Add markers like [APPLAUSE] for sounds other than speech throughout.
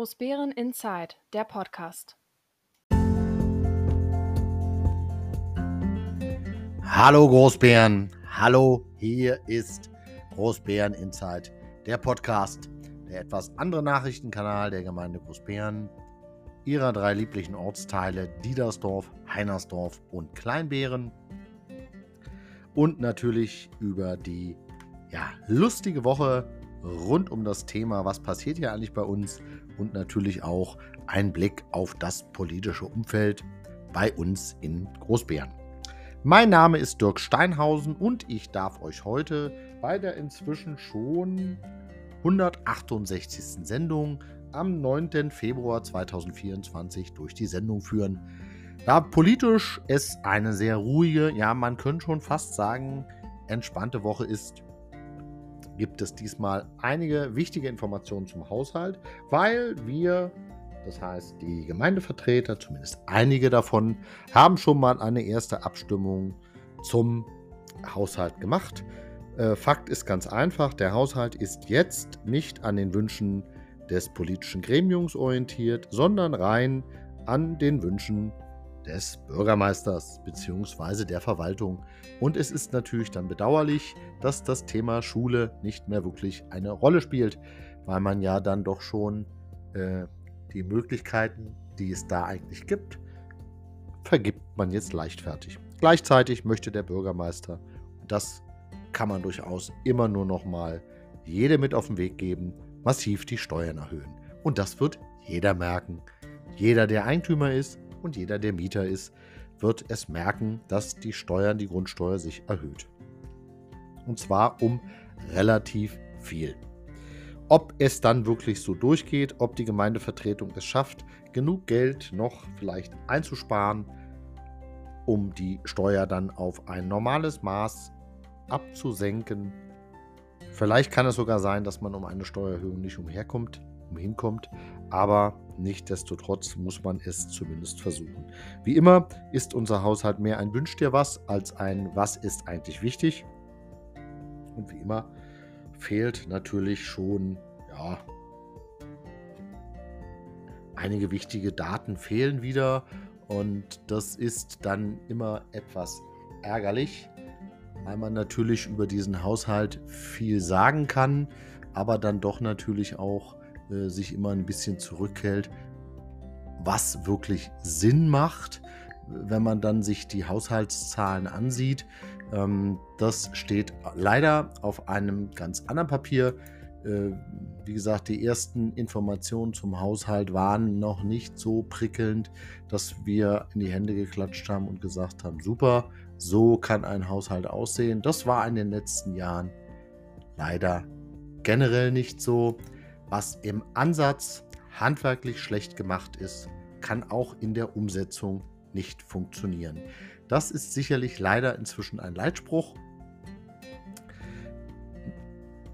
Großbären Inside, der Podcast. Hallo Großbären, hallo, hier ist Großbären Inside, der Podcast, der etwas andere Nachrichtenkanal der Gemeinde Großbären, ihrer drei lieblichen Ortsteile Diedersdorf, Heinersdorf und Kleinbären und natürlich über die ja, lustige Woche rund um das Thema, was passiert hier eigentlich bei uns und natürlich auch ein Blick auf das politische Umfeld bei uns in Großbären. Mein Name ist Dirk Steinhausen und ich darf euch heute bei der inzwischen schon 168. Sendung am 9. Februar 2024 durch die Sendung führen. Da politisch es eine sehr ruhige, ja man könnte schon fast sagen, entspannte Woche ist, gibt es diesmal einige wichtige Informationen zum Haushalt, weil wir, das heißt die Gemeindevertreter, zumindest einige davon, haben schon mal eine erste Abstimmung zum Haushalt gemacht. Äh, Fakt ist ganz einfach, der Haushalt ist jetzt nicht an den Wünschen des politischen Gremiums orientiert, sondern rein an den Wünschen des Bürgermeisters bzw. der Verwaltung. Und es ist natürlich dann bedauerlich, dass das Thema Schule nicht mehr wirklich eine Rolle spielt, weil man ja dann doch schon äh, die Möglichkeiten, die es da eigentlich gibt, vergibt man jetzt leichtfertig. Gleichzeitig möchte der Bürgermeister, das kann man durchaus immer nur noch mal jede mit auf den Weg geben, massiv die Steuern erhöhen. Und das wird jeder merken. Jeder, der Eigentümer ist, und jeder, der Mieter ist, wird es merken, dass die Steuern, die Grundsteuer sich erhöht. Und zwar um relativ viel. Ob es dann wirklich so durchgeht, ob die Gemeindevertretung es schafft, genug Geld noch vielleicht einzusparen, um die Steuer dann auf ein normales Maß abzusenken. Vielleicht kann es sogar sein, dass man um eine Steuererhöhung nicht umherkommt, umhinkommt, aber Nichtsdestotrotz muss man es zumindest versuchen. Wie immer ist unser Haushalt mehr ein Wünsch dir was als ein Was ist eigentlich wichtig. Und wie immer fehlt natürlich schon, ja, einige wichtige Daten fehlen wieder und das ist dann immer etwas ärgerlich, weil man natürlich über diesen Haushalt viel sagen kann, aber dann doch natürlich auch äh, sich immer ein bisschen zurückhält, was wirklich Sinn macht, wenn man dann sich die Haushaltszahlen ansieht. Ähm, das steht leider auf einem ganz anderen Papier. Äh, wie gesagt, die ersten Informationen zum Haushalt waren noch nicht so prickelnd, dass wir in die Hände geklatscht haben und gesagt haben, super, so kann ein Haushalt aussehen. Das war in den letzten Jahren leider generell nicht so. Was im Ansatz handwerklich schlecht gemacht ist, kann auch in der Umsetzung nicht funktionieren. Das ist sicherlich leider inzwischen ein Leitspruch,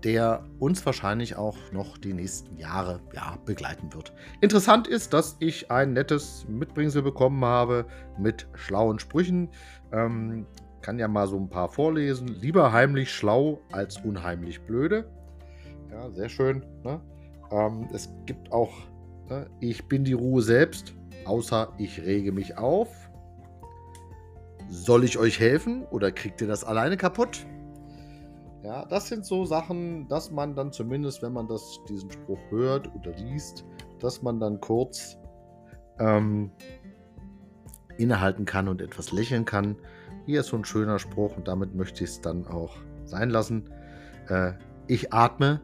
der uns wahrscheinlich auch noch die nächsten Jahre ja, begleiten wird. Interessant ist, dass ich ein nettes Mitbringsel bekommen habe mit schlauen Sprüchen. Ähm, kann ja mal so ein paar vorlesen. Lieber heimlich schlau als unheimlich blöde. Ja, sehr schön. Ne? Ähm, es gibt auch, ne, ich bin die Ruhe selbst, außer ich rege mich auf. Soll ich euch helfen oder kriegt ihr das alleine kaputt? Ja, das sind so Sachen, dass man dann zumindest, wenn man das, diesen Spruch hört oder liest, dass man dann kurz ähm, innehalten kann und etwas lächeln kann. Hier ist so ein schöner Spruch und damit möchte ich es dann auch sein lassen. Äh, ich atme,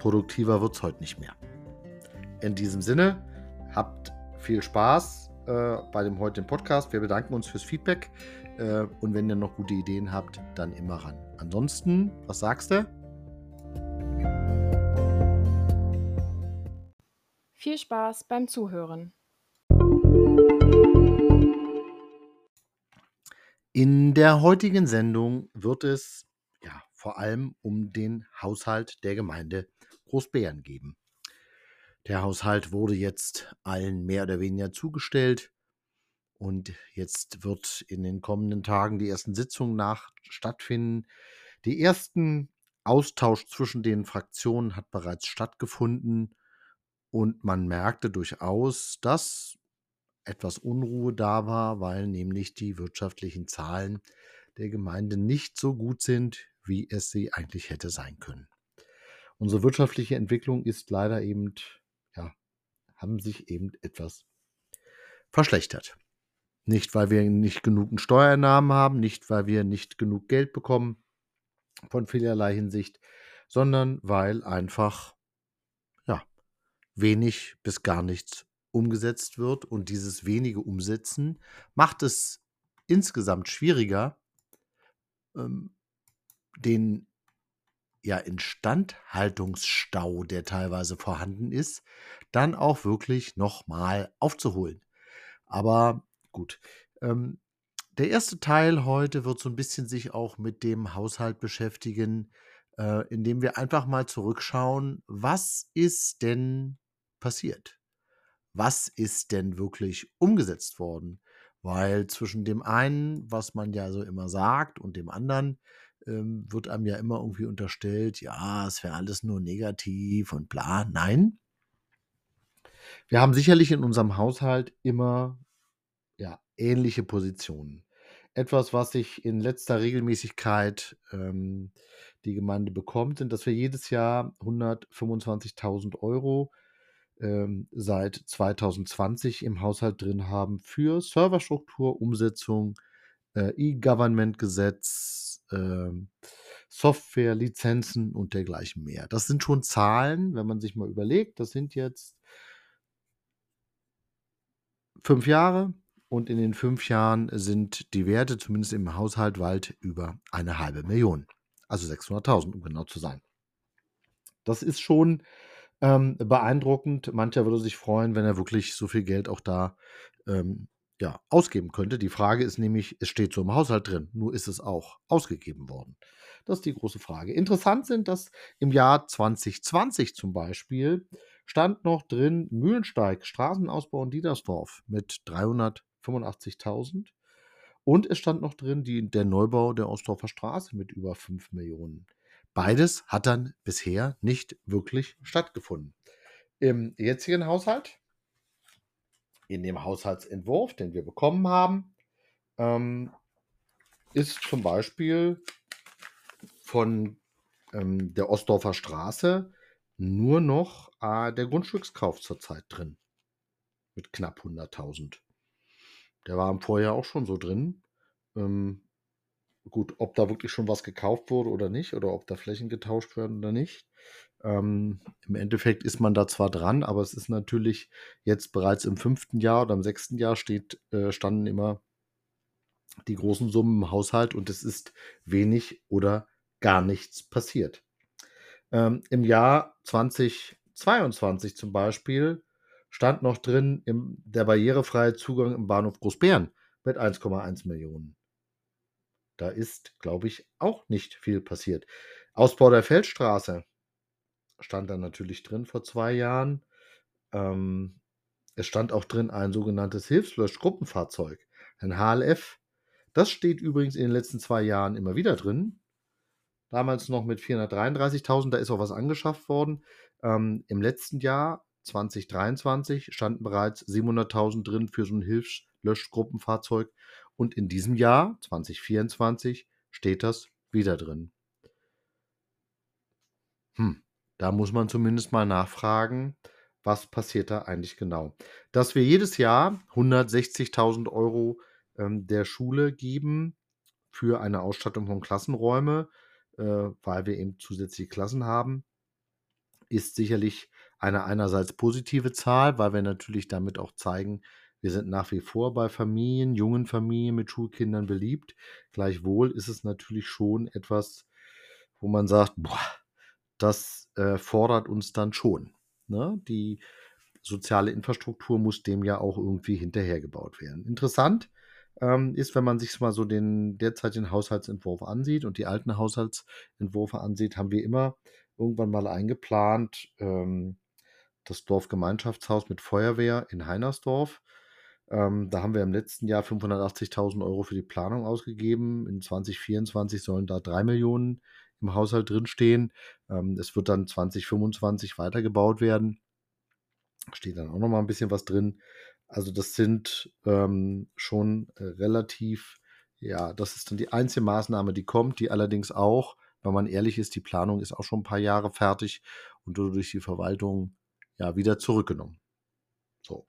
produktiver wird es heute nicht mehr. In diesem Sinne, habt viel Spaß äh, bei dem heutigen Podcast. Wir bedanken uns fürs Feedback äh, und wenn ihr noch gute Ideen habt, dann immer ran. Ansonsten, was sagst du? Viel Spaß beim Zuhören. In der heutigen Sendung wird es ja vor allem um den Haushalt der Gemeinde Großbären geben. Der Haushalt wurde jetzt allen mehr oder weniger zugestellt und jetzt wird in den kommenden Tagen die ersten Sitzungen nach stattfinden. Die ersten Austausch zwischen den Fraktionen hat bereits stattgefunden Und man merkte durchaus, dass etwas Unruhe da war, weil nämlich die wirtschaftlichen Zahlen der Gemeinde nicht so gut sind, wie es sie eigentlich hätte sein können. Unsere wirtschaftliche Entwicklung ist leider eben, ja, haben sich eben etwas verschlechtert. Nicht, weil wir nicht genug Steuereinnahmen haben, nicht, weil wir nicht genug Geld bekommen von vielerlei Hinsicht, sondern weil einfach ja, wenig bis gar nichts umgesetzt wird. Und dieses wenige Umsetzen macht es insgesamt schwieriger, ähm, den ja, Instandhaltungsstau, der teilweise vorhanden ist, dann auch wirklich nochmal aufzuholen. Aber gut. Ähm, der erste Teil heute wird so ein bisschen sich auch mit dem Haushalt beschäftigen, äh, indem wir einfach mal zurückschauen, was ist denn passiert? Was ist denn wirklich umgesetzt worden? Weil zwischen dem einen, was man ja so immer sagt, und dem anderen ähm, wird einem ja immer irgendwie unterstellt, ja, es wäre alles nur negativ und bla. Nein. Wir haben sicherlich in unserem Haushalt immer ja, ähnliche Positionen. Etwas, was sich in letzter Regelmäßigkeit ähm, die Gemeinde bekommt, sind, dass wir jedes Jahr 125.000 Euro ähm, seit 2020 im Haushalt drin haben für Serverstruktur, Umsetzung, äh, E-Government-Gesetz, Software, Lizenzen und dergleichen mehr. Das sind schon Zahlen, wenn man sich mal überlegt, das sind jetzt fünf Jahre und in den fünf Jahren sind die Werte, zumindest im Haushalt, weit über eine halbe Million. Also 600.000, um genau zu sein. Das ist schon ähm, beeindruckend. Mancher würde sich freuen, wenn er wirklich so viel Geld auch da ähm, ja, ausgeben könnte. Die Frage ist nämlich, es steht so im Haushalt drin, nur ist es auch ausgegeben worden. Das ist die große Frage. Interessant sind, dass im Jahr 2020 zum Beispiel stand noch drin Mühlensteig, Straßenausbau in Diedersdorf mit 385.000. Und es stand noch drin die, der Neubau der Ostdorfer Straße mit über 5 Millionen. Beides hat dann bisher nicht wirklich stattgefunden. Im jetzigen Haushalt, in dem Haushaltsentwurf, den wir bekommen haben, ähm, ist zum Beispiel von ähm, der Ostdorfer Straße nur noch äh, der Grundstückskauf zurzeit drin. Mit knapp 100.000. Der war im Vorjahr auch schon so drin. Ähm, gut, ob da wirklich schon was gekauft wurde oder nicht, oder ob da Flächen getauscht werden oder nicht. Ähm, Im Endeffekt ist man da zwar dran, aber es ist natürlich jetzt bereits im fünften Jahr oder im sechsten Jahr steht, äh, standen immer die großen Summen im Haushalt und es ist wenig oder gar nichts passiert. Ähm, Im Jahr 2022 zum Beispiel stand noch drin im, der barrierefreie Zugang im Bahnhof Großbären mit 1,1 Millionen. Da ist, glaube ich, auch nicht viel passiert. Ausbau der Feldstraße stand da natürlich drin vor zwei Jahren. Ähm, es stand auch drin ein sogenanntes Hilfslöschgruppenfahrzeug, ein HLF. Das steht übrigens in den letzten zwei Jahren immer wieder drin. Damals noch mit 433.000, da ist auch was angeschafft worden. Ähm, Im letzten Jahr, 2023, standen bereits 700.000 drin für so ein Hilfslöschgruppenfahrzeug. Und in diesem Jahr, 2024, steht das wieder drin. Hm, da muss man zumindest mal nachfragen, was passiert da eigentlich genau. Dass wir jedes Jahr 160.000 Euro ähm, der Schule geben für eine Ausstattung von Klassenräume, äh, weil wir eben zusätzliche Klassen haben, ist sicherlich eine einerseits positive Zahl, weil wir natürlich damit auch zeigen, wir sind nach wie vor bei Familien, jungen Familien mit Schulkindern beliebt. Gleichwohl ist es natürlich schon etwas, wo man sagt, boah, das äh, fordert uns dann schon. Ne? Die soziale Infrastruktur muss dem ja auch irgendwie hinterhergebaut werden. Interessant ähm, ist, wenn man sich mal so den derzeitigen Haushaltsentwurf ansieht und die alten Haushaltsentwürfe ansieht, haben wir immer irgendwann mal eingeplant, ähm, das Dorfgemeinschaftshaus mit Feuerwehr in Heinersdorf. Ähm, da haben wir im letzten Jahr 580.000 Euro für die Planung ausgegeben. In 2024 sollen da 3 Millionen im Haushalt drinstehen. Ähm, es wird dann 2025 weitergebaut werden. Steht dann auch noch mal ein bisschen was drin. Also das sind ähm, schon äh, relativ, ja, das ist dann die einzige Maßnahme, die kommt, die allerdings auch, wenn man ehrlich ist, die Planung ist auch schon ein paar Jahre fertig und wurde durch die Verwaltung ja wieder zurückgenommen. So.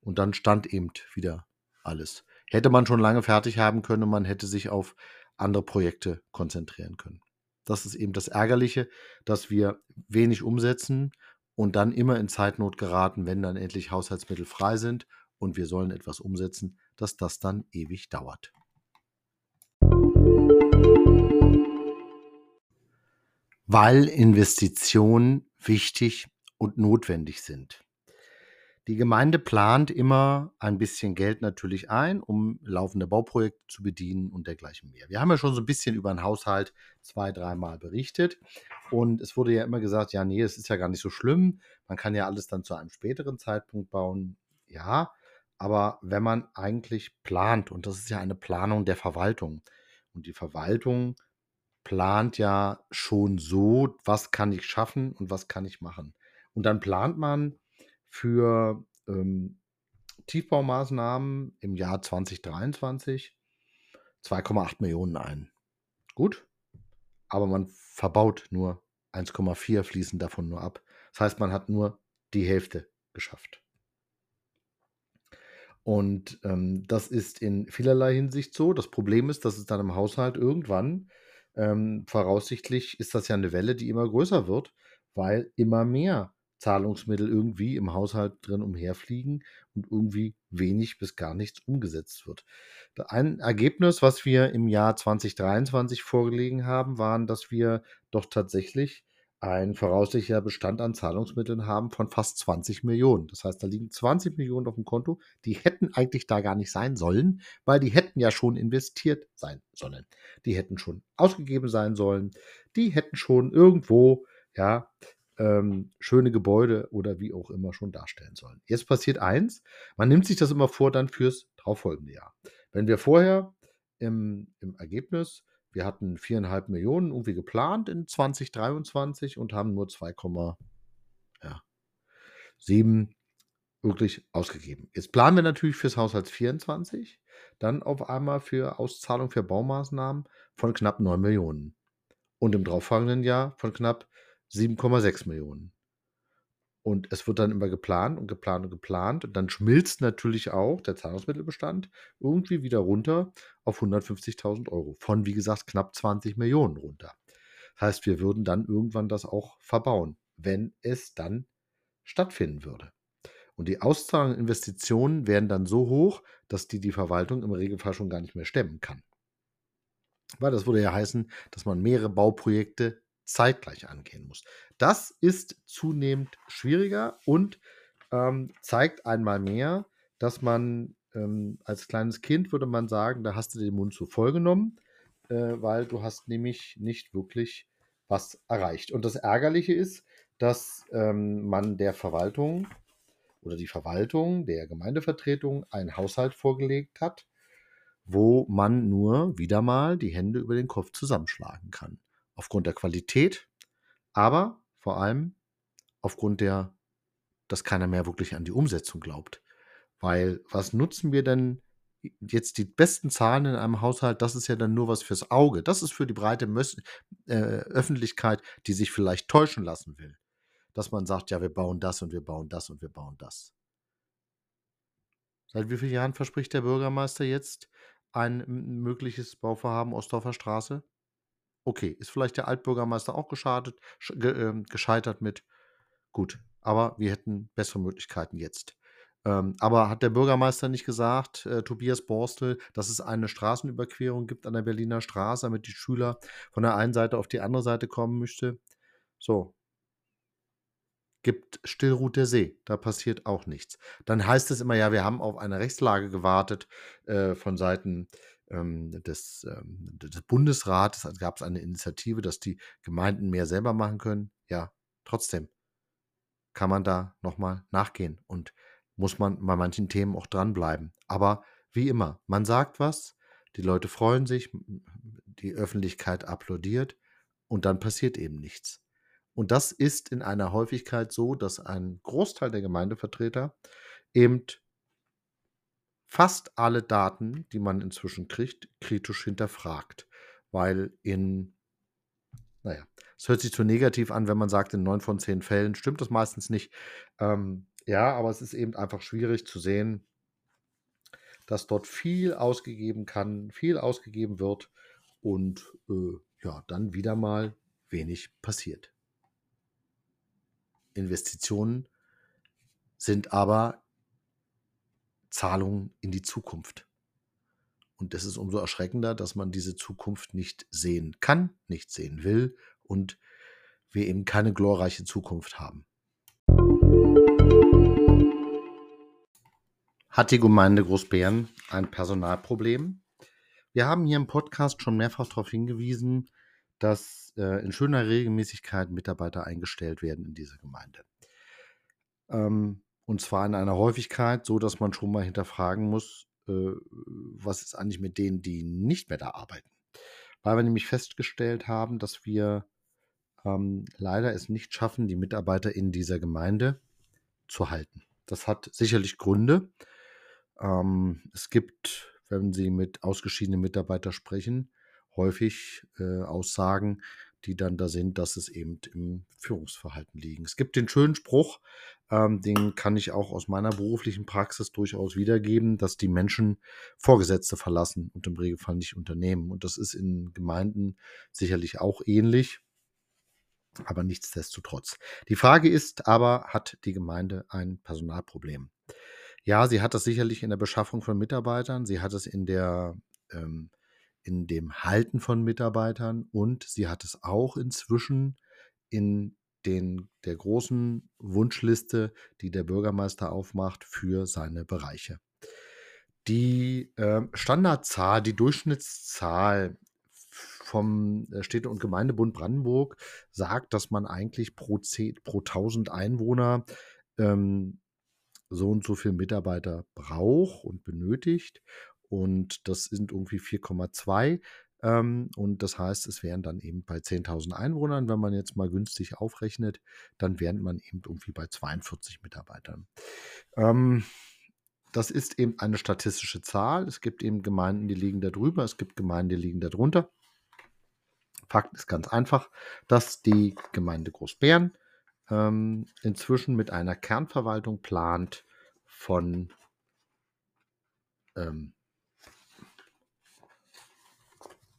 Und dann stand eben wieder alles. Hätte man schon lange fertig haben können man hätte sich auf andere Projekte konzentrieren können. Das ist eben das Ärgerliche, dass wir wenig umsetzen und dann immer in Zeitnot geraten, wenn dann endlich Haushaltsmittel frei sind und wir sollen etwas umsetzen, dass das dann ewig dauert. Weil Investitionen wichtig und notwendig sind. Die Gemeinde plant immer ein bisschen Geld natürlich ein, um laufende Bauprojekte zu bedienen und dergleichen mehr. Wir haben ja schon so ein bisschen über den Haushalt zwei, dreimal berichtet und es wurde ja immer gesagt, ja, nee, es ist ja gar nicht so schlimm. Man kann ja alles dann zu einem späteren Zeitpunkt bauen. Ja, aber wenn man eigentlich plant, und das ist ja eine Planung der Verwaltung, und die Verwaltung plant ja schon so, was kann ich schaffen und was kann ich machen. Und dann plant man für ähm, Tiefbaumaßnahmen im Jahr 2023 2,8 Millionen ein. Gut, aber man verbaut nur 1,4, fließen davon nur ab. Das heißt, man hat nur die Hälfte geschafft. Und ähm, das ist in vielerlei Hinsicht so. Das Problem ist, dass es dann im Haushalt irgendwann, ähm, voraussichtlich ist das ja eine Welle, die immer größer wird, weil immer mehr Zahlungsmittel irgendwie im Haushalt drin umherfliegen und irgendwie wenig bis gar nichts umgesetzt wird. Ein Ergebnis, was wir im Jahr 2023 vorgelegen haben, waren, dass wir doch tatsächlich ein voraussichtlicher Bestand an Zahlungsmitteln haben von fast 20 Millionen. Das heißt, da liegen 20 Millionen auf dem Konto, die hätten eigentlich da gar nicht sein sollen, weil die hätten ja schon investiert sein sollen. Die hätten schon ausgegeben sein sollen, die hätten schon irgendwo ja, ähm, schöne Gebäude oder wie auch immer schon darstellen sollen. Jetzt passiert eins, man nimmt sich das immer vor dann fürs darauffolgende Jahr. Wenn wir vorher im, im Ergebnis, wir hatten viereinhalb Millionen irgendwie geplant in 2023 und haben nur 2,7 ja, wirklich ausgegeben. Jetzt planen wir natürlich fürs Haushalt 24, dann auf einmal für Auszahlung für Baumaßnahmen von knapp 9 Millionen. Und im darauffolgenden Jahr von knapp 7,6 Millionen. Und es wird dann immer geplant und geplant und geplant. Und dann schmilzt natürlich auch der Zahlungsmittelbestand irgendwie wieder runter auf 150.000 Euro. Von, wie gesagt, knapp 20 Millionen runter. Das heißt, wir würden dann irgendwann das auch verbauen, wenn es dann stattfinden würde. Und die Auszahlungen Investitionen werden dann so hoch, dass die die Verwaltung im Regelfall schon gar nicht mehr stemmen kann. Weil das würde ja heißen, dass man mehrere Bauprojekte zeitgleich angehen muss. Das ist zunehmend schwieriger und ähm, zeigt einmal mehr, dass man ähm, als kleines Kind würde man sagen, da hast du den Mund zu voll genommen, äh, weil du hast nämlich nicht wirklich was erreicht. Und das Ärgerliche ist, dass ähm, man der Verwaltung oder die Verwaltung der Gemeindevertretung einen Haushalt vorgelegt hat, wo man nur wieder mal die Hände über den Kopf zusammenschlagen kann aufgrund der Qualität, aber vor allem aufgrund der, dass keiner mehr wirklich an die Umsetzung glaubt. Weil was nutzen wir denn jetzt die besten Zahlen in einem Haushalt? Das ist ja dann nur was fürs Auge. Das ist für die breite Mös äh, Öffentlichkeit, die sich vielleicht täuschen lassen will. Dass man sagt, ja, wir bauen das und wir bauen das und wir bauen das. Seit wie vielen Jahren verspricht der Bürgermeister jetzt ein mögliches Bauvorhaben Ostdorfer Straße? Okay, ist vielleicht der Altbürgermeister auch geschadet, ge, äh, gescheitert mit. Gut, aber wir hätten bessere Möglichkeiten jetzt. Ähm, aber hat der Bürgermeister nicht gesagt, äh, Tobias Borstel, dass es eine Straßenüberquerung gibt an der Berliner Straße, damit die Schüler von der einen Seite auf die andere Seite kommen möchte? So. Gibt Stillruht der See, da passiert auch nichts. Dann heißt es immer, ja, wir haben auf eine Rechtslage gewartet äh, von Seiten ähm, des, ähm, des Bundesrates gab es eine Initiative, dass die Gemeinden mehr selber machen können. Ja, trotzdem kann man da nochmal nachgehen und muss man bei manchen Themen auch dranbleiben. Aber wie immer, man sagt was, die Leute freuen sich, die Öffentlichkeit applaudiert und dann passiert eben nichts. Und das ist in einer Häufigkeit so, dass ein Großteil der Gemeindevertreter eben fast alle Daten, die man inzwischen kriegt, kritisch hinterfragt. Weil in, naja, es hört sich zu negativ an, wenn man sagt, in neun von zehn Fällen stimmt das meistens nicht. Ähm, ja, aber es ist eben einfach schwierig zu sehen, dass dort viel ausgegeben kann, viel ausgegeben wird und äh, ja, dann wieder mal wenig passiert. Investitionen sind aber Zahlungen in die Zukunft. Und das ist umso erschreckender, dass man diese Zukunft nicht sehen kann, nicht sehen will und wir eben keine glorreiche Zukunft haben. Hat die Gemeinde Großbären ein Personalproblem? Wir haben hier im Podcast schon mehrfach darauf hingewiesen, dass äh, in schöner Regelmäßigkeit Mitarbeiter eingestellt werden in dieser Gemeinde. Ähm, und zwar in einer Häufigkeit, so dass man schon mal hinterfragen muss, äh, was ist eigentlich mit denen, die nicht mehr da arbeiten. Weil wir nämlich festgestellt haben, dass wir ähm, leider es nicht schaffen, die Mitarbeiter in dieser Gemeinde zu halten. Das hat sicherlich Gründe. Ähm, es gibt, wenn Sie mit ausgeschiedenen Mitarbeitern sprechen, häufig äh, Aussagen, die dann da sind, dass es eben im Führungsverhalten liegen. Es gibt den schönen Spruch, ähm, den kann ich auch aus meiner beruflichen Praxis durchaus wiedergeben, dass die Menschen Vorgesetzte verlassen und im Regelfall nicht Unternehmen. Und das ist in Gemeinden sicherlich auch ähnlich. Aber nichtsdestotrotz. Die Frage ist aber, hat die Gemeinde ein Personalproblem? Ja, sie hat das sicherlich in der Beschaffung von Mitarbeitern, sie hat es in der ähm, in dem Halten von Mitarbeitern und sie hat es auch inzwischen in den, der großen Wunschliste, die der Bürgermeister aufmacht für seine Bereiche. Die äh, Standardzahl, die Durchschnittszahl vom äh, Städte- und Gemeindebund Brandenburg sagt, dass man eigentlich pro, 10, pro 1000 Einwohner ähm, so und so viele Mitarbeiter braucht und benötigt. Und das sind irgendwie 4,2. Ähm, und das heißt, es wären dann eben bei 10.000 Einwohnern, wenn man jetzt mal günstig aufrechnet, dann wären man eben irgendwie bei 42 Mitarbeitern. Ähm, das ist eben eine statistische Zahl. Es gibt eben Gemeinden, die liegen da drüber, es gibt Gemeinden, die liegen da drunter. Fakt ist ganz einfach, dass die Gemeinde Großbären ähm, inzwischen mit einer Kernverwaltung plant von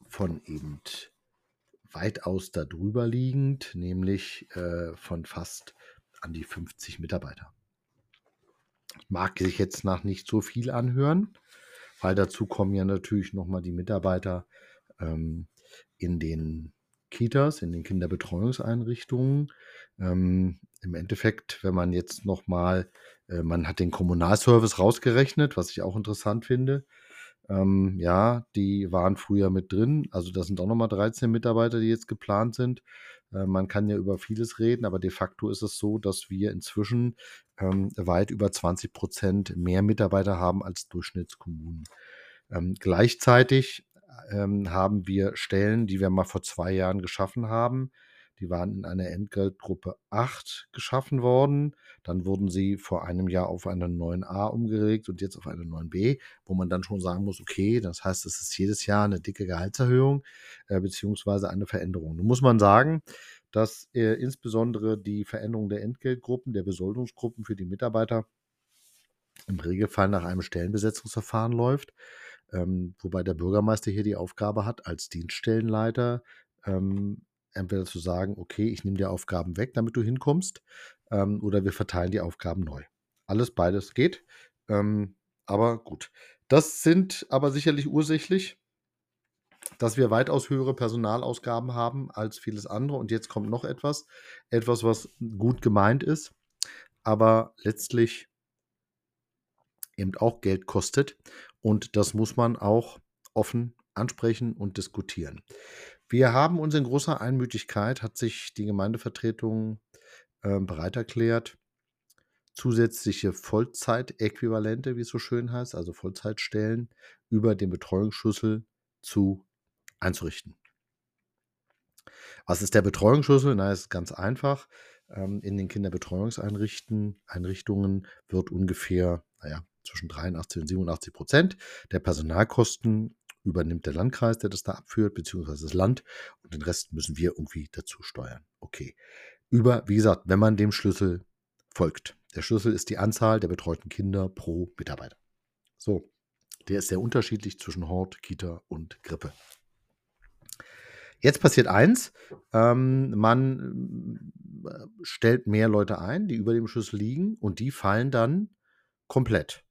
von eben weitaus darüber liegend, nämlich äh, von fast an die 50 Mitarbeiter. Mag sich jetzt nach nicht so viel anhören, weil dazu kommen ja natürlich nochmal die Mitarbeiter ähm, in den Kitas, in den Kinderbetreuungseinrichtungen. Ähm, Im Endeffekt, wenn man jetzt nochmal, äh, man hat den Kommunalservice rausgerechnet, was ich auch interessant finde, ähm, ja, die waren früher mit drin. Also das sind auch nochmal 13 Mitarbeiter, die jetzt geplant sind. Äh, man kann ja über vieles reden, aber de facto ist es so, dass wir inzwischen ähm, weit über 20 Prozent mehr Mitarbeiter haben als Durchschnittskommunen. Ähm, gleichzeitig ähm, haben wir Stellen, die wir mal vor zwei Jahren geschaffen haben, die waren in einer Entgeltgruppe 8 geschaffen worden. Dann wurden sie vor einem Jahr auf eine 9a umgelegt und jetzt auf eine 9b, wo man dann schon sagen muss, okay, das heißt, es ist jedes Jahr eine dicke Gehaltserhöhung äh, beziehungsweise eine Veränderung. Nun muss man sagen, dass äh, insbesondere die Veränderung der Entgeltgruppen, der Besoldungsgruppen für die Mitarbeiter im Regelfall nach einem Stellenbesetzungsverfahren läuft, ähm, wobei der Bürgermeister hier die Aufgabe hat, als Dienststellenleiter ähm, entweder zu sagen, okay, ich nehme dir Aufgaben weg, damit du hinkommst, ähm, oder wir verteilen die Aufgaben neu. Alles beides geht. Ähm, aber gut. Das sind aber sicherlich ursächlich, dass wir weitaus höhere Personalausgaben haben als vieles andere. Und jetzt kommt noch etwas, etwas, was gut gemeint ist, aber letztlich eben auch Geld kostet. Und das muss man auch offen ansprechen und diskutieren. Wir haben uns in großer Einmütigkeit, hat sich die Gemeindevertretung äh, bereit erklärt, zusätzliche Vollzeitäquivalente, wie es so schön heißt, also Vollzeitstellen, über den Betreuungsschlüssel zu einzurichten. Was ist der Betreuungsschlüssel? Na, ist ganz einfach. Ähm, in den Kinderbetreuungseinrichtungen wird ungefähr, naja, zwischen 83 und 87 Prozent der Personalkosten übernimmt der Landkreis, der das da abführt, beziehungsweise das Land. Und den Rest müssen wir irgendwie dazu steuern. Okay. Über, wie gesagt, wenn man dem Schlüssel folgt. Der Schlüssel ist die Anzahl der betreuten Kinder pro Mitarbeiter. So, der ist sehr unterschiedlich zwischen Hort, Kita und Grippe. Jetzt passiert eins, ähm, man äh, stellt mehr Leute ein, die über dem Schlüssel liegen und die fallen dann komplett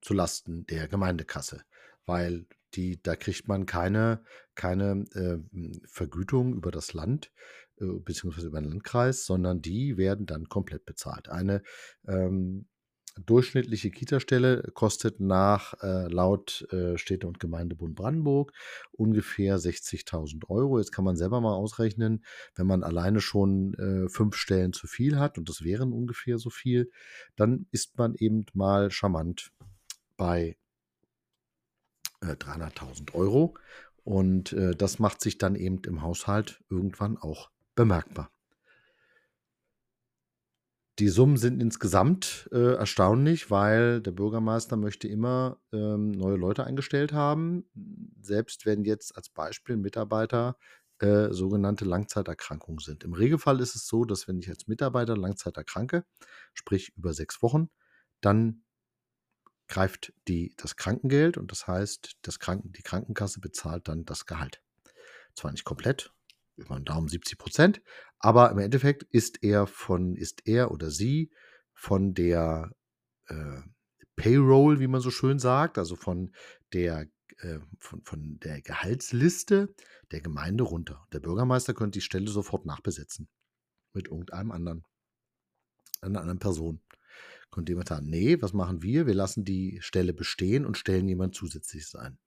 zu Lasten der Gemeindekasse, weil die, da kriegt man keine, keine äh, Vergütung über das Land äh, beziehungsweise über den Landkreis, sondern die werden dann komplett bezahlt. Eine ähm, durchschnittliche Kita-Stelle kostet nach äh, laut äh, Städte- und Gemeindebund Brandenburg ungefähr 60.000 Euro. Jetzt kann man selber mal ausrechnen, wenn man alleine schon äh, fünf Stellen zu viel hat, und das wären ungefähr so viel, dann ist man eben mal charmant bei 300.000 äh, Euro. Und äh, das macht sich dann eben im Haushalt irgendwann auch bemerkbar. Die Summen sind insgesamt äh, erstaunlich, weil der Bürgermeister möchte immer ähm, neue Leute eingestellt haben. Selbst wenn jetzt als Beispiel Mitarbeiter äh, sogenannte Langzeiterkrankungen sind. Im Regelfall ist es so, dass wenn ich als Mitarbeiter Langzeit erkranke, sprich über sechs Wochen, dann greift die, das Krankengeld und das heißt, das Kranken, die Krankenkasse bezahlt dann das Gehalt. Zwar nicht komplett, über den Daumen 70 Prozent, aber im Endeffekt ist er von, ist er oder sie von der äh, Payroll, wie man so schön sagt, also von der, äh, von, von der Gehaltsliste der Gemeinde runter. Der Bürgermeister könnte die Stelle sofort nachbesetzen mit irgendeinem anderen, einer anderen Person. Könnte jemand sagen, nee, was machen wir? Wir lassen die Stelle bestehen und stellen jemand zusätzliches ein.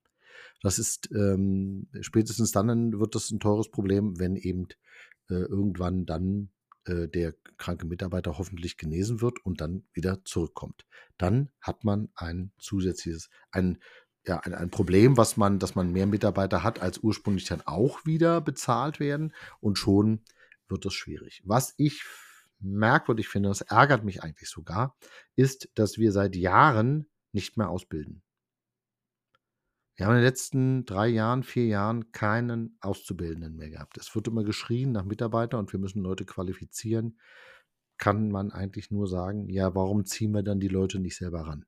Das ist ähm, spätestens dann wird das ein teures Problem, wenn eben äh, irgendwann dann äh, der kranke Mitarbeiter hoffentlich genesen wird und dann wieder zurückkommt. Dann hat man ein zusätzliches, ein, ja, ein, ein Problem, was man, dass man mehr Mitarbeiter hat, als ursprünglich dann auch wieder bezahlt werden und schon wird das schwierig. Was ich merkwürdig finde, das ärgert mich eigentlich sogar, ist, dass wir seit Jahren nicht mehr ausbilden. Wir haben in den letzten drei Jahren, vier Jahren keinen Auszubildenden mehr gehabt. Es wird immer geschrien nach Mitarbeitern und wir müssen Leute qualifizieren. Kann man eigentlich nur sagen, ja, warum ziehen wir dann die Leute nicht selber ran?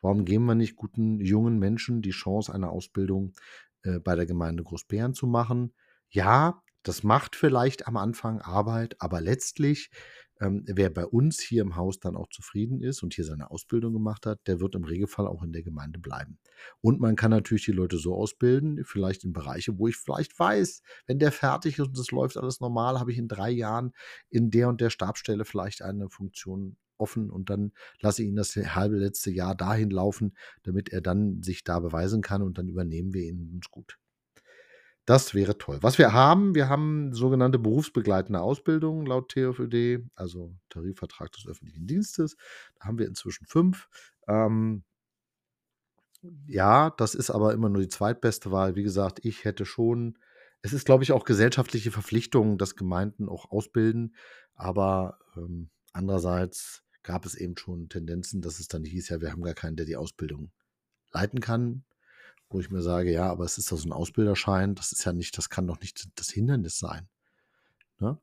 Warum geben wir nicht guten jungen Menschen die Chance, eine Ausbildung äh, bei der Gemeinde Großbären zu machen? Ja, das macht vielleicht am Anfang Arbeit, aber letztlich ähm, wer bei uns hier im Haus dann auch zufrieden ist und hier seine Ausbildung gemacht hat, der wird im Regelfall auch in der Gemeinde bleiben. Und man kann natürlich die Leute so ausbilden, vielleicht in Bereiche, wo ich vielleicht weiß, wenn der fertig ist und es läuft alles normal, habe ich in drei Jahren in der und der Stabstelle vielleicht eine Funktion offen und dann lasse ich ihn das halbe letzte Jahr dahin laufen, damit er dann sich da beweisen kann und dann übernehmen wir ihn uns gut. Das wäre toll. Was wir haben, wir haben sogenannte berufsbegleitende Ausbildung laut TFÖD, also Tarifvertrag des öffentlichen Dienstes. Da haben wir inzwischen fünf. Ähm, ja, das ist aber immer nur die zweitbeste Wahl. Wie gesagt, ich hätte schon, es ist, glaube ich, auch gesellschaftliche Verpflichtung, dass Gemeinden auch ausbilden. Aber ähm, andererseits gab es eben schon Tendenzen, dass es dann hieß, ja, wir haben gar keinen, der die Ausbildung leiten kann wo ich mir sage, ja, aber es ist doch so ein Ausbilderschein, das ist ja nicht, das kann doch nicht das Hindernis sein. Ne?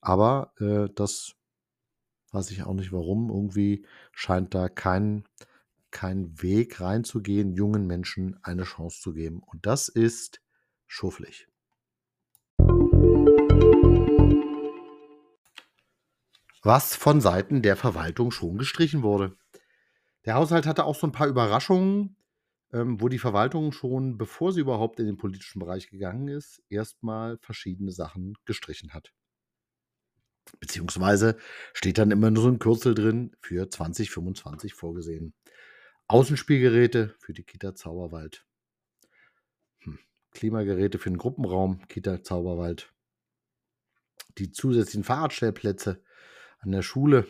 Aber äh, das weiß ich auch nicht warum. Irgendwie scheint da kein, kein Weg reinzugehen, jungen Menschen eine Chance zu geben. Und das ist schufflig. Was von Seiten der Verwaltung schon gestrichen wurde. Der Haushalt hatte auch so ein paar Überraschungen ähm, wo die Verwaltung schon, bevor sie überhaupt in den politischen Bereich gegangen ist, erstmal verschiedene Sachen gestrichen hat. Beziehungsweise steht dann immer nur so ein Kürzel drin für 2025 vorgesehen. Außenspielgeräte für die Kita Zauberwald. Hm. Klimageräte für den Gruppenraum Kita Zauberwald. Die zusätzlichen Fahrradstellplätze an der Schule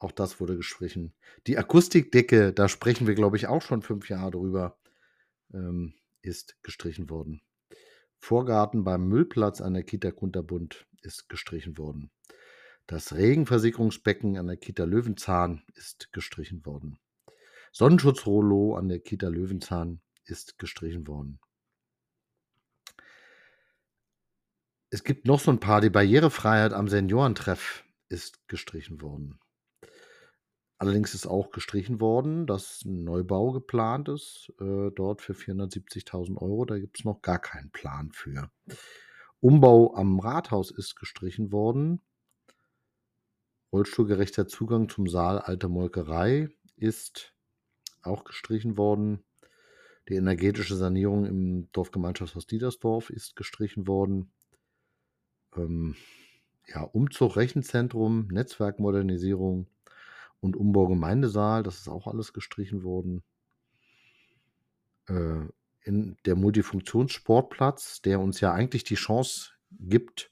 auch das wurde gestrichen. Die Akustikdecke, da sprechen wir, glaube ich, auch schon fünf Jahre drüber, ähm, ist gestrichen worden. Vorgarten beim Müllplatz an der Kita Kunterbund ist gestrichen worden. Das Regenversickerungsbecken an der Kita Löwenzahn ist gestrichen worden. Sonnenschutzrollo an der Kita Löwenzahn ist gestrichen worden. Es gibt noch so ein paar. Die Barrierefreiheit am Seniorentreff ist gestrichen worden. Allerdings ist auch gestrichen worden, dass ein Neubau geplant ist, äh, dort für 470.000 Euro. Da gibt es noch gar keinen Plan für. Umbau am Rathaus ist gestrichen worden. Rollstuhlgerechter Zugang zum Saal Alte Molkerei ist auch gestrichen worden. Die energetische Sanierung im Dorfgemeinschaftshaus Diedersdorf ist gestrichen worden. Ähm, ja, Umzug Rechenzentrum, Netzwerkmodernisierung und Umbau Gemeindesaal, das ist auch alles gestrichen worden. Äh, in der Multifunktionssportplatz, der uns ja eigentlich die Chance gibt,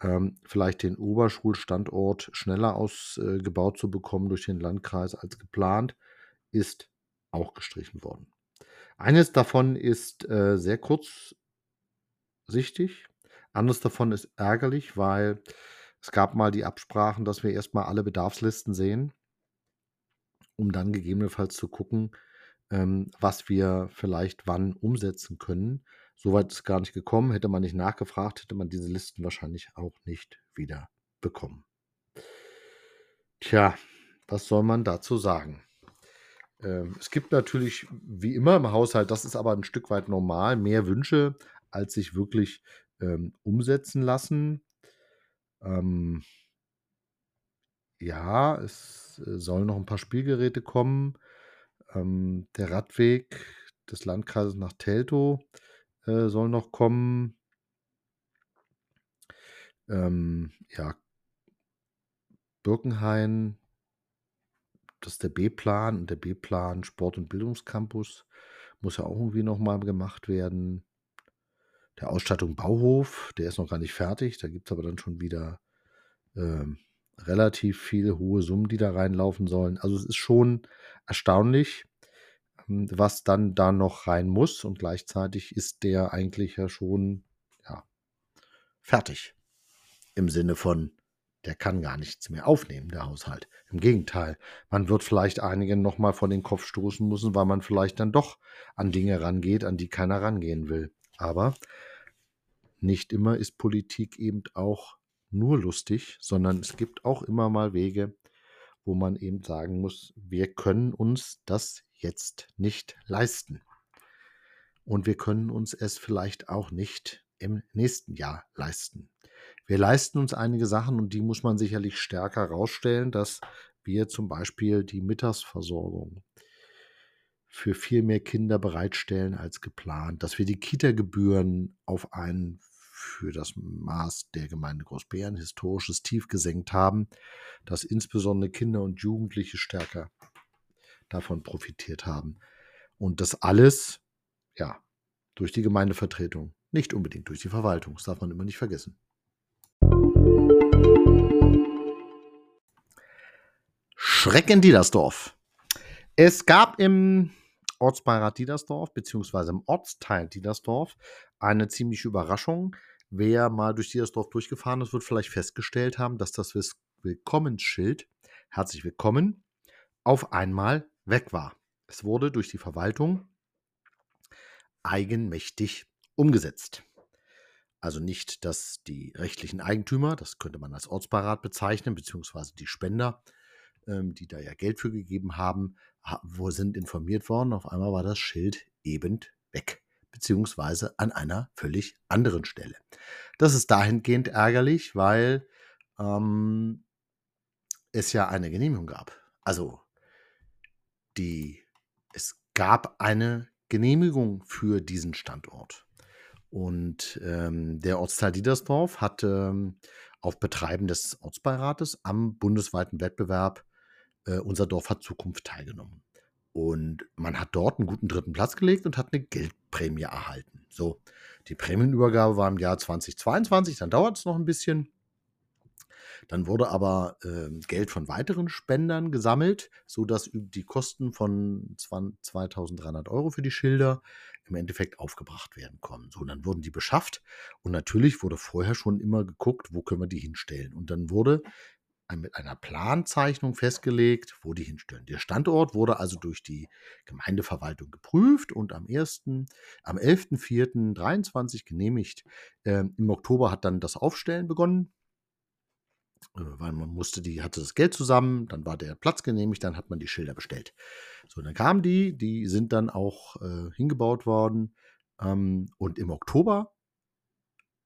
ähm, vielleicht den Oberschulstandort schneller ausgebaut zu bekommen durch den Landkreis als geplant, ist auch gestrichen worden. Eines davon ist äh, sehr kurzsichtig, anderes davon ist ärgerlich, weil es gab mal die Absprachen, dass wir erstmal alle Bedarfslisten sehen, um dann gegebenenfalls zu gucken, ähm, was wir vielleicht wann umsetzen können. Soweit ist gar nicht gekommen. Hätte man nicht nachgefragt, hätte man diese Listen wahrscheinlich auch nicht wieder bekommen. Tja, was soll man dazu sagen? Ähm, es gibt natürlich, wie immer im Haushalt, das ist aber ein Stück weit normal, mehr Wünsche, als sich wirklich ähm, umsetzen lassen. Ähm, ja, es äh, sollen noch ein paar Spielgeräte kommen. Ähm, der Radweg des Landkreises nach Teltow äh, soll noch kommen. Ähm, ja, Birkenhain, das ist der B-Plan und der B-Plan Sport- und Bildungscampus muss ja auch irgendwie nochmal gemacht werden. Der Ausstattung Bauhof, der ist noch gar nicht fertig. Da gibt es aber dann schon wieder ähm, relativ viele hohe Summen, die da reinlaufen sollen. Also es ist schon erstaunlich, ähm, was dann da noch rein muss. Und gleichzeitig ist der eigentlich ja schon ja, fertig. Im Sinne von, der kann gar nichts mehr aufnehmen, der Haushalt. Im Gegenteil, man wird vielleicht einigen nochmal von den Kopf stoßen müssen, weil man vielleicht dann doch an Dinge rangeht, an die keiner rangehen will. Aber nicht immer ist Politik eben auch nur lustig, sondern es gibt auch immer mal Wege, wo man eben sagen muss, wir können uns das jetzt nicht leisten. Und wir können uns es vielleicht auch nicht im nächsten Jahr leisten. Wir leisten uns einige Sachen und die muss man sicherlich stärker herausstellen, dass wir zum Beispiel die Mittagsversorgung für viel mehr Kinder bereitstellen als geplant, dass wir die Kita-Gebühren auf ein für das Maß der Gemeinde Großbären historisches Tief gesenkt haben, dass insbesondere Kinder und Jugendliche stärker davon profitiert haben. Und das alles, ja, durch die Gemeindevertretung, nicht unbedingt durch die Verwaltung, das darf man immer nicht vergessen. Schrecken Diedersdorf. Es gab im Ortsbeirat Diedersdorf, beziehungsweise im Ortsteil Diedersdorf, eine ziemliche Überraschung. Wer mal durch Diedersdorf durchgefahren ist, wird vielleicht festgestellt haben, dass das Willkommensschild, herzlich willkommen, auf einmal weg war. Es wurde durch die Verwaltung eigenmächtig umgesetzt. Also nicht, dass die rechtlichen Eigentümer, das könnte man als Ortsbeirat bezeichnen, beziehungsweise die Spender, ähm, die da ja Geld für gegeben haben, wo sind informiert worden. Auf einmal war das Schild eben weg, beziehungsweise an einer völlig anderen Stelle. Das ist dahingehend ärgerlich, weil ähm, es ja eine Genehmigung gab. Also die, es gab eine Genehmigung für diesen Standort. Und ähm, der Ortsteil Diedersdorf hat ähm, auf Betreiben des Ortsbeirates am bundesweiten Wettbewerb äh, Unser Dorf hat Zukunft teilgenommen. Und man hat dort einen guten dritten Platz gelegt und hat eine Geldprämie erhalten. So, die Prämienübergabe war im Jahr 2022, dann dauert es noch ein bisschen. Dann wurde aber äh, Geld von weiteren Spendern gesammelt, sodass die Kosten von 2300 Euro für die Schilder im Endeffekt aufgebracht werden kommen. So, dann wurden die beschafft und natürlich wurde vorher schon immer geguckt, wo können wir die hinstellen. Und dann wurde mit einer Planzeichnung festgelegt, wo die hinstellen. Der Standort wurde also durch die Gemeindeverwaltung geprüft und am 1., am 11.04.23 genehmigt. Ähm, Im Oktober hat dann das Aufstellen begonnen, äh, weil man musste die, hatte das Geld zusammen, dann war der Platz genehmigt, dann hat man die Schilder bestellt. So, dann kamen die, die sind dann auch äh, hingebaut worden. Ähm, und im Oktober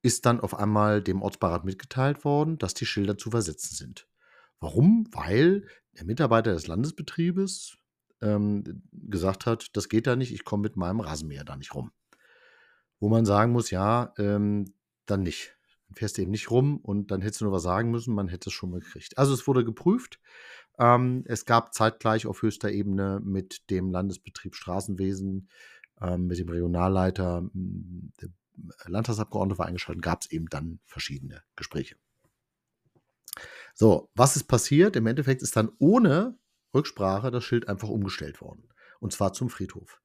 ist dann auf einmal dem Ortsbeirat mitgeteilt worden, dass die Schilder zu versetzen sind. Warum? Weil der Mitarbeiter des Landesbetriebes ähm, gesagt hat, das geht da nicht, ich komme mit meinem Rasenmäher da nicht rum. Wo man sagen muss, ja, ähm, dann nicht. Dann fährst du eben nicht rum und dann hättest du nur was sagen müssen, man hätte es schon mal gekriegt. Also es wurde geprüft. Ähm, es gab zeitgleich auf höchster Ebene mit dem Landesbetrieb Straßenwesen, ähm, mit dem Regionalleiter, der Landtagsabgeordnete war eingeschaltet, gab es eben dann verschiedene Gespräche. So, was ist passiert? Im Endeffekt ist dann ohne Rücksprache das Schild einfach umgestellt worden. Und zwar zum Friedhof.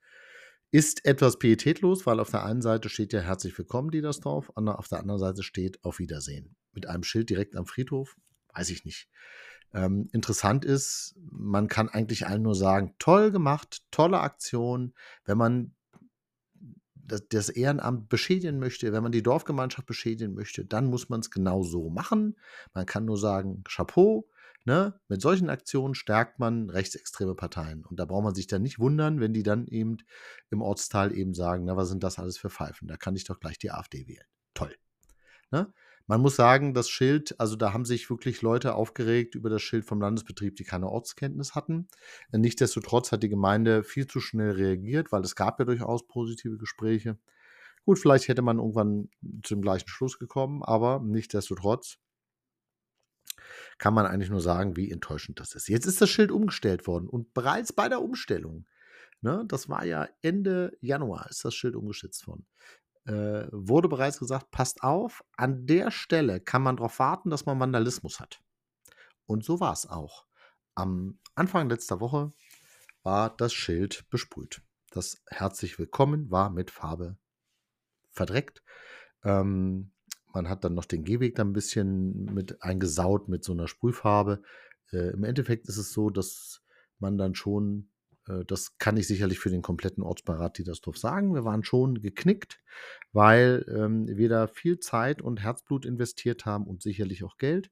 Ist etwas pietätlos, weil auf der einen Seite steht ja herzlich willkommen, Diedersdorf, auf der anderen Seite steht auf Wiedersehen. Mit einem Schild direkt am Friedhof, weiß ich nicht. Ähm, interessant ist, man kann eigentlich allen nur sagen, toll gemacht, tolle Aktion. Wenn man das, das Ehrenamt beschädigen möchte, wenn man die Dorfgemeinschaft beschädigen möchte, dann muss man es genau so machen. Man kann nur sagen, Chapeau, Ne? Mit solchen Aktionen stärkt man rechtsextreme Parteien. Und da braucht man sich dann nicht wundern, wenn die dann eben im Ortsteil eben sagen, na, was sind das alles für Pfeifen? Da kann ich doch gleich die AfD wählen. Toll. Ne? Man muss sagen, das Schild, also da haben sich wirklich Leute aufgeregt über das Schild vom Landesbetrieb, die keine Ortskenntnis hatten. Nichtsdestotrotz hat die Gemeinde viel zu schnell reagiert, weil es gab ja durchaus positive Gespräche. Gut, vielleicht hätte man irgendwann zum gleichen Schluss gekommen, aber nichtsdestotrotz kann man eigentlich nur sagen, wie enttäuschend das ist. Jetzt ist das Schild umgestellt worden und bereits bei der Umstellung, ne, das war ja Ende Januar, ist das Schild umgeschützt worden äh, wurde bereits gesagt, passt auf, an der Stelle kann man darauf warten, dass man Vandalismus hat. Und so war es auch. Am Anfang letzter Woche war das Schild besprüht. Das Herzlich Willkommen war mit Farbe verdreckt. Ähm, man hat dann noch den Gehweg da ein bisschen mit eingesaut mit so einer Sprühfarbe. Äh, Im Endeffekt ist es so, dass man dann schon das kann ich sicherlich für den kompletten Ortsbeirat Dietersdorf sagen. Wir waren schon geknickt, weil ähm, wir da viel Zeit und Herzblut investiert haben und sicherlich auch Geld.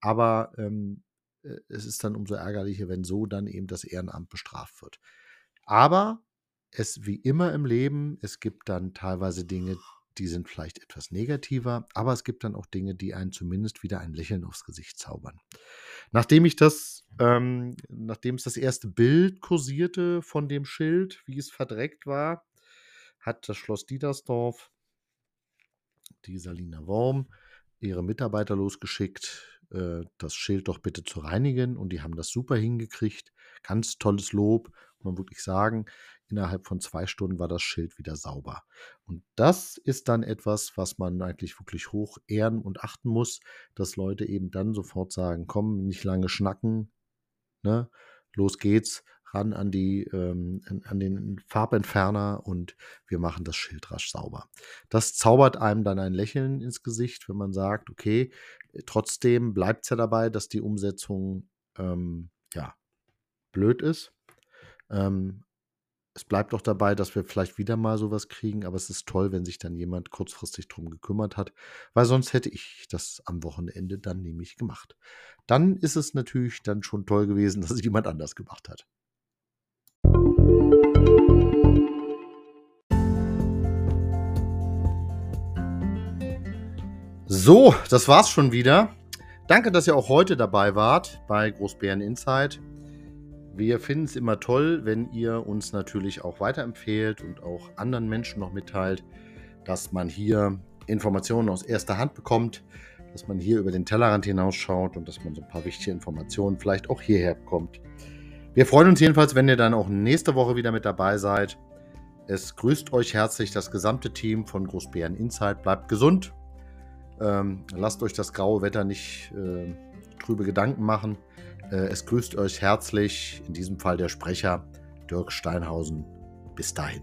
Aber ähm, äh, es ist dann umso ärgerlicher, wenn so dann eben das Ehrenamt bestraft wird. Aber es wie immer im Leben, es gibt dann teilweise Dinge, die sind vielleicht etwas negativer, aber es gibt dann auch Dinge, die einen zumindest wieder ein Lächeln aufs Gesicht zaubern. Nachdem ich das, ähm, nachdem es das erste Bild kursierte von dem Schild, wie es verdreckt war, hat das Schloss Diedersdorf, die Salina Worm, ihre Mitarbeiter losgeschickt, äh, das Schild doch bitte zu reinigen und die haben das super hingekriegt. Ganz tolles Lob, muss man wirklich sagen. Innerhalb von zwei Stunden war das Schild wieder sauber. Und das ist dann etwas, was man eigentlich wirklich hoch ehren und achten muss, dass Leute eben dann sofort sagen, komm, nicht lange schnacken, ne? los geht's, ran an, die, ähm, an den Farbentferner und wir machen das Schild rasch sauber. Das zaubert einem dann ein Lächeln ins Gesicht, wenn man sagt, okay, trotzdem bleibt es ja dabei, dass die Umsetzung ähm, ja, blöd ist. Ähm, es bleibt auch dabei, dass wir vielleicht wieder mal sowas kriegen, aber es ist toll, wenn sich dann jemand kurzfristig drum gekümmert hat, weil sonst hätte ich das am Wochenende dann nämlich gemacht. Dann ist es natürlich dann schon toll gewesen, [LAUGHS] dass es jemand anders gemacht hat. So, das war's schon wieder. Danke, dass ihr auch heute dabei wart bei Großbären Insight. Wir finden es immer toll, wenn ihr uns natürlich auch weiterempfehlt und auch anderen Menschen noch mitteilt, dass man hier Informationen aus erster Hand bekommt, dass man hier über den Tellerrand hinausschaut und dass man so ein paar wichtige Informationen vielleicht auch hierher bekommt. Wir freuen uns jedenfalls, wenn ihr dann auch nächste Woche wieder mit dabei seid. Es grüßt euch herzlich das gesamte Team von Großbären Insight. Bleibt gesund. Ähm, lasst euch das graue Wetter nicht äh, trübe Gedanken machen. Äh, es grüßt euch herzlich, in diesem Fall der Sprecher Dirk Steinhausen. Bis dahin.